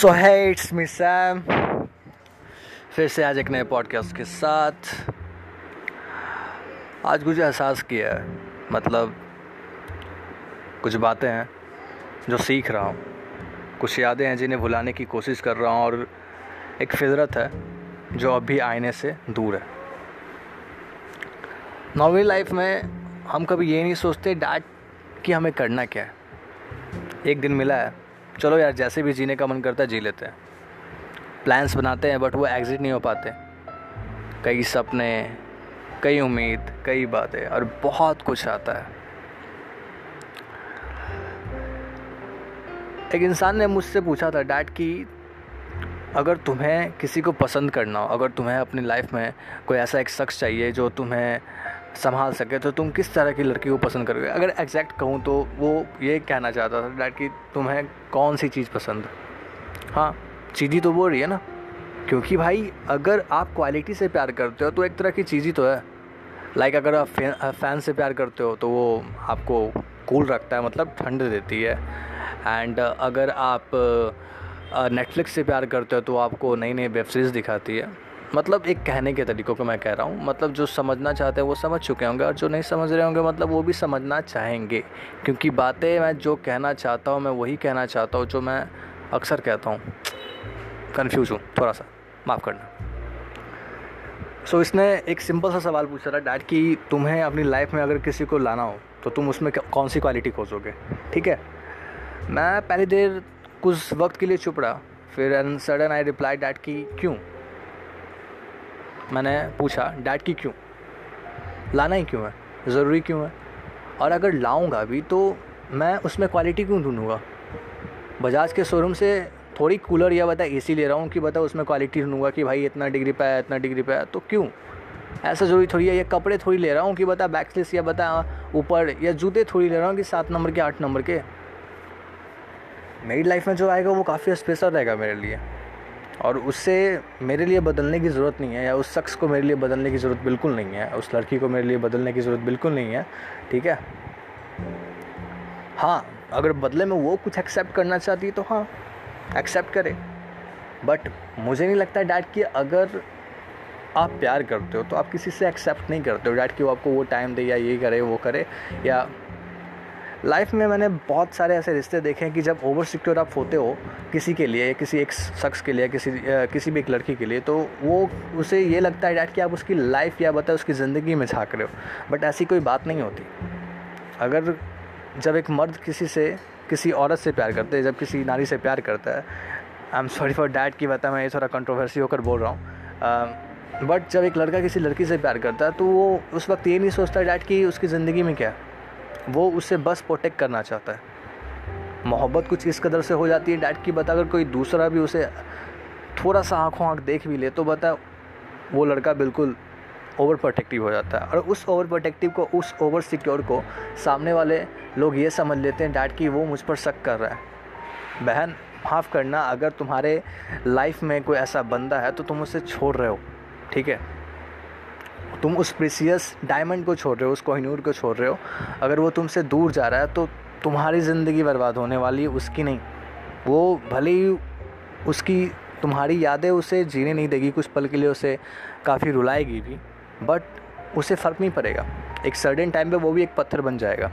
सो है it's me Sam फिर से आज एक नए पॉडकास्ट के साथ। आज मुझे एहसास किया है मतलब कुछ बातें हैं जो सीख रहा हूँ। कुछ यादें हैं जिन्हें भुलाने की कोशिश कर रहा हूँ और एक फितरत है जो अभी आईने से दूर है। नॉर्मल लाइफ में हम कभी ये नहीं सोचते, डैट कि हमें करना क्या है? एक दिन मिला है चलो यार, जैसे भी जीने का मन करता है, जी लेते हैं। प्लान्स बनाते हैं बट वो एग्ज़िट नहीं हो पाते। कई सपने, कई उम्मीद, कई बातें, और बहुत कुछ आता है। एक इंसान ने मुझसे पूछा था डैड कि अगर तुम्हें किसी को पसंद करना हो, अगर तुम्हें अपनी लाइफ में कोई ऐसा एक शख्स चाहिए जो तुम्हें संभाल सके तो तुम किस तरह की लड़की को पसंद करोगे? अगर एग्जैक्ट कहूँ तो वो ये कहना चाहता था डैड कि तुम्हें कौन सी चीज़ पसंद हाँ? चीज़ी तो बोल रही है ना। क्योंकि भाई, अगर आप क्वालिटी से प्यार करते हो तो एक तरह की चीज़ तो है। लाइक अगर आप फ़ैन से प्यार करते हो तो वो आपको कूल रखता है मतलब ठंड देती है। एंड अगर आप नेटफ्लिक्स से प्यार करते हो तो आपको नई नई वेब सीरीज़ दिखाती है। मतलब एक कहने के तरीक़ों को मैं कह रहा हूँ मतलब जो समझना चाहते हैं वो समझ चुके होंगे और जो नहीं समझ रहे होंगे मतलब वो भी समझना चाहेंगे। क्योंकि बातें मैं जो कहना चाहता हूँ मैं वही कहना चाहता हूँ जो मैं अक्सर कहता हूँ। कन्फ्यूज़ हूँ थोड़ा सा माफ़ करना। सो so, इसने एक सिंपल सा सवाल पूछा था डैड कि तुम्हें अपनी लाइफ में अगर किसी को लाना हो तो तुम उसमें कौन सी क्वालिटी खोजोगे? ठीक है? मैं पहली देर कुछ वक्त के लिए चुप रहा फिर सडन आई रिप्लाई डैड की क्यों? मैंने पूछा, डैड की क्यों? लाना ही क्यों है? ज़रूरी क्यों है? और अगर लाऊँगा भी तो मैं उसमें क्वालिटी क्यों ढूंढूँगा? बजाज के शोरूम से थोड़ी कूलर या बता एसी ले रहा हूँ कि बता उसमें क्वालिटी ढूंढूँगा कि भाई इतना डिग्री पे है इतना डिग्री पे है तो क्यों? ऐसा ज़रूरी थोड़ी है, ये कपड़े थोड़ी ले रहा हूँ कि बता बैक स्लिस या बता ऊपर, या जूते थोड़ी ले रहा हूँ कि सात नंबर के, आठ नंबर के। मेरी लाइफ में जो आएगा वो काफ़ी स्पेशल रहेगा मेरे लिए। और उससे मेरे लिए बदलने की ज़रूरत नहीं है या उस शख्स को मेरे लिए बदलने की ज़रूरत बिल्कुल नहीं है, उस लड़की को मेरे लिए बदलने की ज़रूरत बिल्कुल नहीं है, ठीक है? हाँ अगर बदले में वो कुछ एक्सेप्ट करना चाहती है तो हाँ एक्सेप्ट करे। बट मुझे नहीं लगता डैड कि अगर आप प्यार करते हो तो आप किसी से एक्सेप्ट नहीं करते हो। डैड कि वो आपको वो टाइम दे या ये करे, वो करे, या लाइफ में मैंने बहुत सारे ऐसे रिश्ते देखे हैं कि जब ओवर सिक्योर आप होते हो किसी के लिए, किसी एक शख्स के लिए, किसी किसी भी एक लड़की के लिए तो वो उसे ये लगता है डैट कि आप उसकी लाइफ या बताए उसकी ज़िंदगी में झाँक रहे हो। बट ऐसी कोई बात नहीं होती। अगर जब एक मर्द किसी से, किसी औरत से प्यार करते हैं, जब किसी नारी से प्यार करता है I am sorry for dad की बता मैं ये थोड़ा कंट्रोवर्सी होकर बोल रहा हूँ। बट जब एक लड़का किसी लड़की से प्यार करता है तो वो उस वक्त ये नहीं सोचता डैड कि उसकी ज़िंदगी में क्या है। वो उसे बस प्रोटेक्ट करना चाहता है। मोहब्बत कुछ इस कदर से हो जाती है, डैड की बता अगर कोई दूसरा भी उसे थोड़ा सा आँखों आँख देख भी ले तो बता वो लड़का बिल्कुल ओवर प्रोटेक्टिव हो जाता है। और उस ओवर प्रोटेक्टिव को, उस ओवर सिक्योर को सामने वाले लोग ये समझ लेते हैं, डैड कि वो मुझ पर शक कर रहा है। बहन, माफ़ करना, अगर तुम्हारे लाइफ में कोई ऐसा बंदा है तो तुम उसे छोड़ रहे हो, ठीक है? तुम उस प्रीसियस डायमंड को छोड़ रहे हो, उस कोहिनूर को छोड़ रहे हो, अगर वो तुमसे दूर जा रहा है तो तुम्हारी ज़िंदगी बर्बाद होने वाली है, उसकी नहीं। वो भले ही उसकी तुम्हारी यादें उसे जीने नहीं देगी, कुछ पल के लिए उसे काफ़ी रुलाएगी भी बट उसे फ़र्क नहीं पड़ेगा। एक सर्टेन टाइम पे वो भी एक पत्थर बन जाएगा।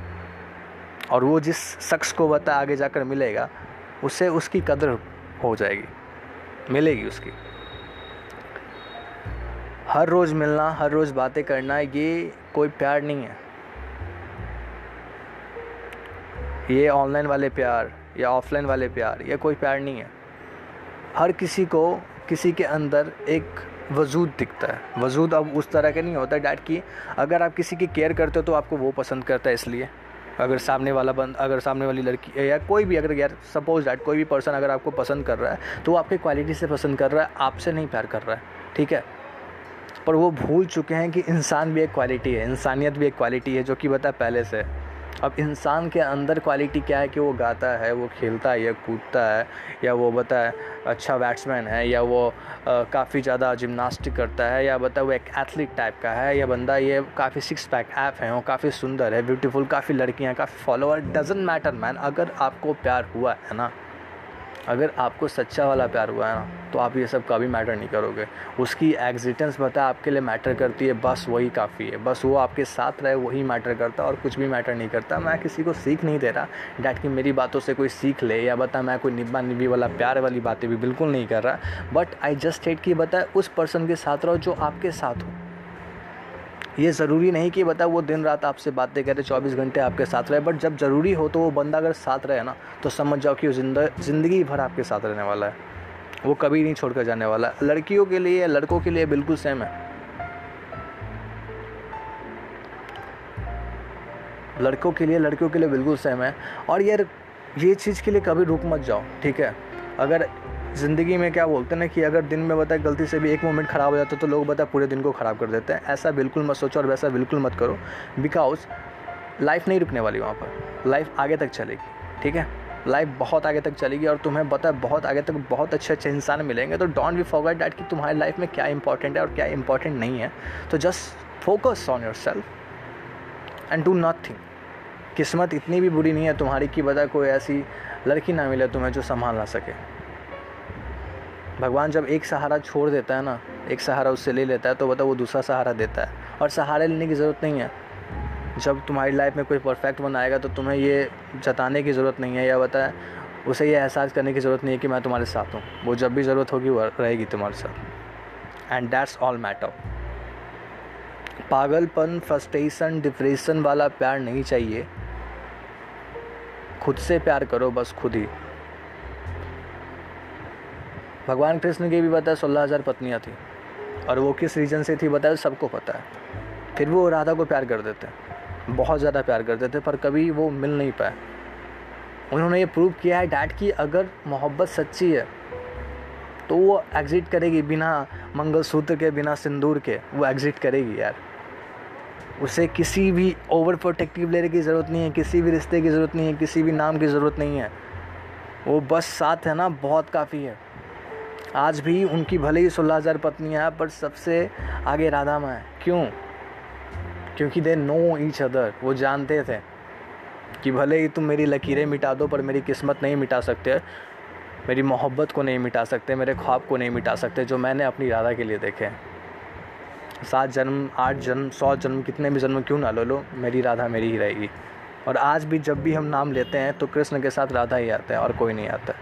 और वो जिस शख्स को बता आगे जाकर मिलेगा, उसे उसकी कदर हो जाएगी, मिलेगी उसकी। हर रोज़ मिलना, हर रोज़ बातें करना, ये कोई प्यार नहीं है। ये ऑनलाइन वाले प्यार, या ऑफलाइन वाले प्यार, ये कोई प्यार नहीं है। हर किसी को, किसी के अंदर एक वजूद दिखता है। वजूद अब उस तरह का नहीं होता डैड, की अगर आप किसी की केयर करते हो तो आपको वो पसंद करता है इसलिए। अगर सामने वाला बंद अगर सामने वाली लड़की, या कोई भी, अगर यार, सपोज़ डैट कोई भी पर्सन अगर आपको पसंद कर रहा है तो वो आपकी क्वालिटी से पसंद कर रहा है, आपसे नहीं प्यार कर रहा है। ठीक है? पर वो भूल चुके हैं कि इंसान भी एक क्वालिटी है, इंसानियत भी एक क्वालिटी है, जो कि बता पहले से। अब इंसान के अंदर क्वालिटी क्या है कि वो गाता है, वो खेलता है, या कूदता है, या वो बता अच्छा बैट्समैन है, या वो काफ़ी ज़्यादा जिमनास्टिक करता है, या बता वो एक एथलीट टाइप का है, या बंदा ये काफ़ी सिक्स पैक ऐप है, वो काफ़ी सुंदर है ब्यूटीफुल काफ़ी लड़कियाँ, काफ़ी फॉलोअर डजेंट मैटर मैन अगर आपको प्यार हुआ है ना अगर आपको सच्चा वाला प्यार हुआ है ना तो आप ये सब कभी मैटर नहीं करोगे। उसकी एग्जिटेंस बता आपके लिए मैटर करती है, बस वही काफ़ी है। बस वो आपके साथ रहे, वही मैटर करता है और कुछ भी मैटर नहीं करता। मैं किसी को सीख नहीं दे रहा डैट कि मेरी बातों से कोई सीख ले या बता मैं कोई निब्बा निब्बी वाला, प्यार वाली बातें भी बिल्कुल नहीं कर रहा। बट आई जस्ट हेट कि बता उस पर्सन के साथ रहो जो आपके साथ हो। ये ज़रूरी नहीं कि बता वो दिन रात आपसे बातें करे, चौबीस घंटे आपके साथ रहे बट जब ज़रूरी हो तो वो बंदा अगर साथ रहे ना तो समझ जाओ कि वो ज़िंदगी भर आपके साथ रहने वाला है। वो कभी नहीं छोड़ कर जाने वाला। लड़कियों के लिए, लड़कों के लिए बिल्कुल सेम है। लड़कों के लिए, लड़कियों के लिए बिल्कुल सेम है। और यार, ये चीज़ के लिए कभी रुक मत जाओ, ठीक है? अगर ज़िंदगी में क्या बोलते हैं ना कि अगर दिन में बताए गलती से भी एक मोमेंट ख़राब हो जाता है तो लोग बताए पूरे दिन को ख़राब कर देते हैं। ऐसा बिल्कुल मत सोचो और वैसा बिल्कुल मत करो बिकॉज़ लाइफ नहीं रुकने वाली वहाँ पर। लाइफ आगे तक चलेगी, ठीक है? लाइफ बहुत आगे तक चलेगी और तुम्हें बता बहुत आगे तक बहुत अच्छे अच्छे इंसान मिलेंगे। तो डोंट बी फॉरगेट डैट कि तुम्हारी लाइफ में क्या इंपॉर्टेंट है और क्या इंपॉर्टेंट नहीं है। तो just focus on yourself and do nothing किस्मत इतनी भी बुरी नहीं है तुम्हारी कि बता कोई ऐसी लड़की ना मिले तुम्हें जो संभाल ना सके। भगवान जब एक सहारा छोड़ देता है ना, एक सहारा उससे ले लेता है तो बता वो दूसरा सहारा देता है। और सहारा लेने की ज़रूरत नहीं है। जब तुम्हारी लाइफ में कोई परफेक्ट वन आएगा तो तुम्हें ये जताने की ज़रूरत नहीं है, या बताए, उसे ये एहसास करने की ज़रूरत नहीं है कि मैं तुम्हारे साथ हूँ। वो जब भी ज़रूरत होगी, वो रहेगी तुम्हारे साथ। एंड दैट्स ऑल मैटर पागलपन फ्रस्ट्रेशन डिप्रेशन वाला प्यार नहीं चाहिए। खुद से प्यार करो, बस खुद ही। भगवान कृष्ण की भी बताया सोलह हज़ार पत्नियाँ थी। और वो किस रीजन से थी बताया सबको पता है। फिर वो राधा को प्यार कर देते बहुत ज़्यादा प्यार करते थे पर कभी वो मिल नहीं पाए। उन्होंने ये प्रूव किया है डैड की, अगर मोहब्बत सच्ची है तो वो एग्ज़िट करेगी बिना मंगलसूत्र के, बिना सिंदूर के, वो एग्ज़िट करेगी यार। उसे किसी भी ओवर प्रोटेक्टिव लेने की ज़रूरत नहीं है, किसी भी रिश्ते की ज़रूरत नहीं है, किसी भी नाम की ज़रूरत नहीं है। वो बस साथ है ना, बहुत काफ़ी है। आज भी उनकी भले ही सोलह हज़ार पत्नियाँ हैं, पर सबसे आगे राधा माँ है। क्यों? क्योंकि दे नो ईच अदर वो जानते थे कि भले ही तुम मेरी लकीरें मिटा दो, पर मेरी किस्मत नहीं मिटा सकते। मेरी मोहब्बत को नहीं मिटा सकते, मेरे ख्वाब को नहीं मिटा सकते, जो मैंने अपनी राधा के लिए देखे। सात जन्म, आठ जन्म, सौ जन्म, कितने भी जन्म, क्यों ना लो लो, मेरी राधा मेरी ही रहेगी। और आज भी जब भी हम नाम लेते हैं तो कृष्ण के साथ राधा ही आता है, और कोई नहीं आता।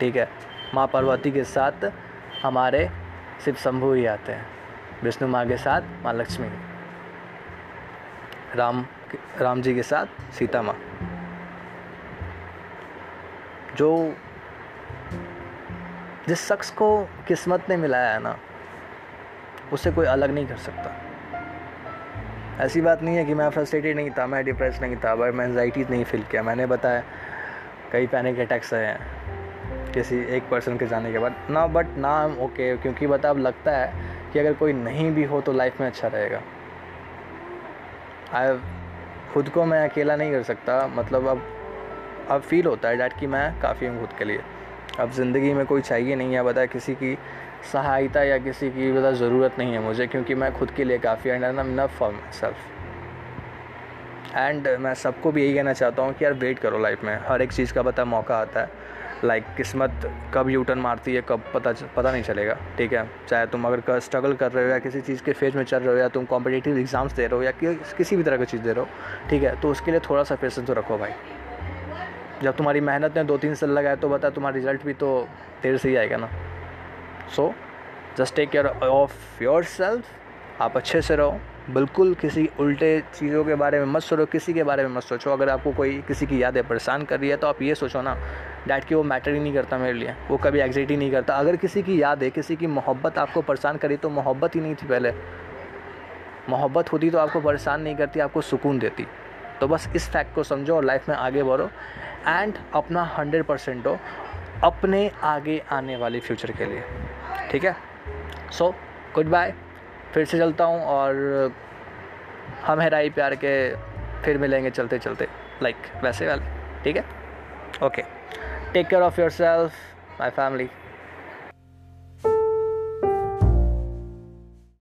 ठीक है? माँ पार्वती के साथ हमारे शिव शंभु ही आते हैं। विष्णु माँ के साथ माँ लक्ष्मी। राम राम जी के साथ सीता माँ। जो जिस शख्स को किस्मत ने मिलाया है ना, उसे कोई अलग नहीं कर सकता। ऐसी बात नहीं है कि मैं फ्रस्ट्रेटेड नहीं था, मैं डिप्रेस नहीं था बट मैं एनजाइटी नहीं फील किया। मैंने बताया, कई पैनिक अटैक्स आए हैं। किसी एक पर्सन के जाने के बाद। ना बट ना हम ओके क्योंकि बता, अब लगता है कि अगर कोई नहीं भी हो तो लाइफ में अच्छा रहेगा। आई खुद को मैं अकेला नहीं कर सकता मतलब अब अब फील होता है डैट कि मैं काफ़ी हूँ खुद के लिए। अब ज़िंदगी में कोई चाहिए नहीं है बता किसी की सहायता या किसी की बता ज़रूरत नहीं है मुझे, क्योंकि मैं खुद के लिए काफ़ी and am for myself and मैं सबको भी यही कहना चाहता हूँ कि यार वेट करो लाइफ में, हर एक चीज़ का बता मौका आता है। लाइक किस्मत कब यू टर्न मारती है कब पता पता नहीं चलेगा ठीक है? चाहे तुम अगर स्ट्रगल कर रहे हो या किसी चीज़ के फ़ेज़ में चल रहे हो या तुम कॉम्पिटेटिव एग्ज़ाम्स दे रहे हो या कि, किसी भी तरह की चीज़ दे रहे हो ठीक है? तो उसके लिए थोड़ा सा पेशेंस तो रखो भाई। जब तुम्हारी मेहनत ने दो तीन साल लगाए तो बता तुम्हारा रिज़ल्ट भी तो देर से ही आएगा ना। So just take care of yourself आप अच्छे से रहो बिल्कुल किसी उल्टे चीज़ों के बारे में मत सोचो किसी के बारे में मत सोचो। अगर आपको कोई किसी की यादें परेशान कर रही है तो आप ये सोचो ना डैट कि वो मैटर ही नहीं करता मेरे लिए। वो कभी एग्जिट ही नहीं करता। अगर किसी की याद है किसी की मोहब्बत आपको परेशान करी तो मोहब्बत ही नहीं थी पहले। मोहब्बत होती तो आपको परेशान नहीं करती आपको सुकून देती। तो बस इस फैक्ट को समझो और लाइफ में आगे बढ़ो। एंड अपना हंड्रेड परसेंट हो अपने आगे आने वाले फ्यूचर के लिए। ठीक है? सो गुड बाय फिर से चलता हूँ और हम है राई प्यार के फिर मिलेंगे चलते चलते लाइक like, वैसे वाले। ठीक है? Okay take care of yourself my family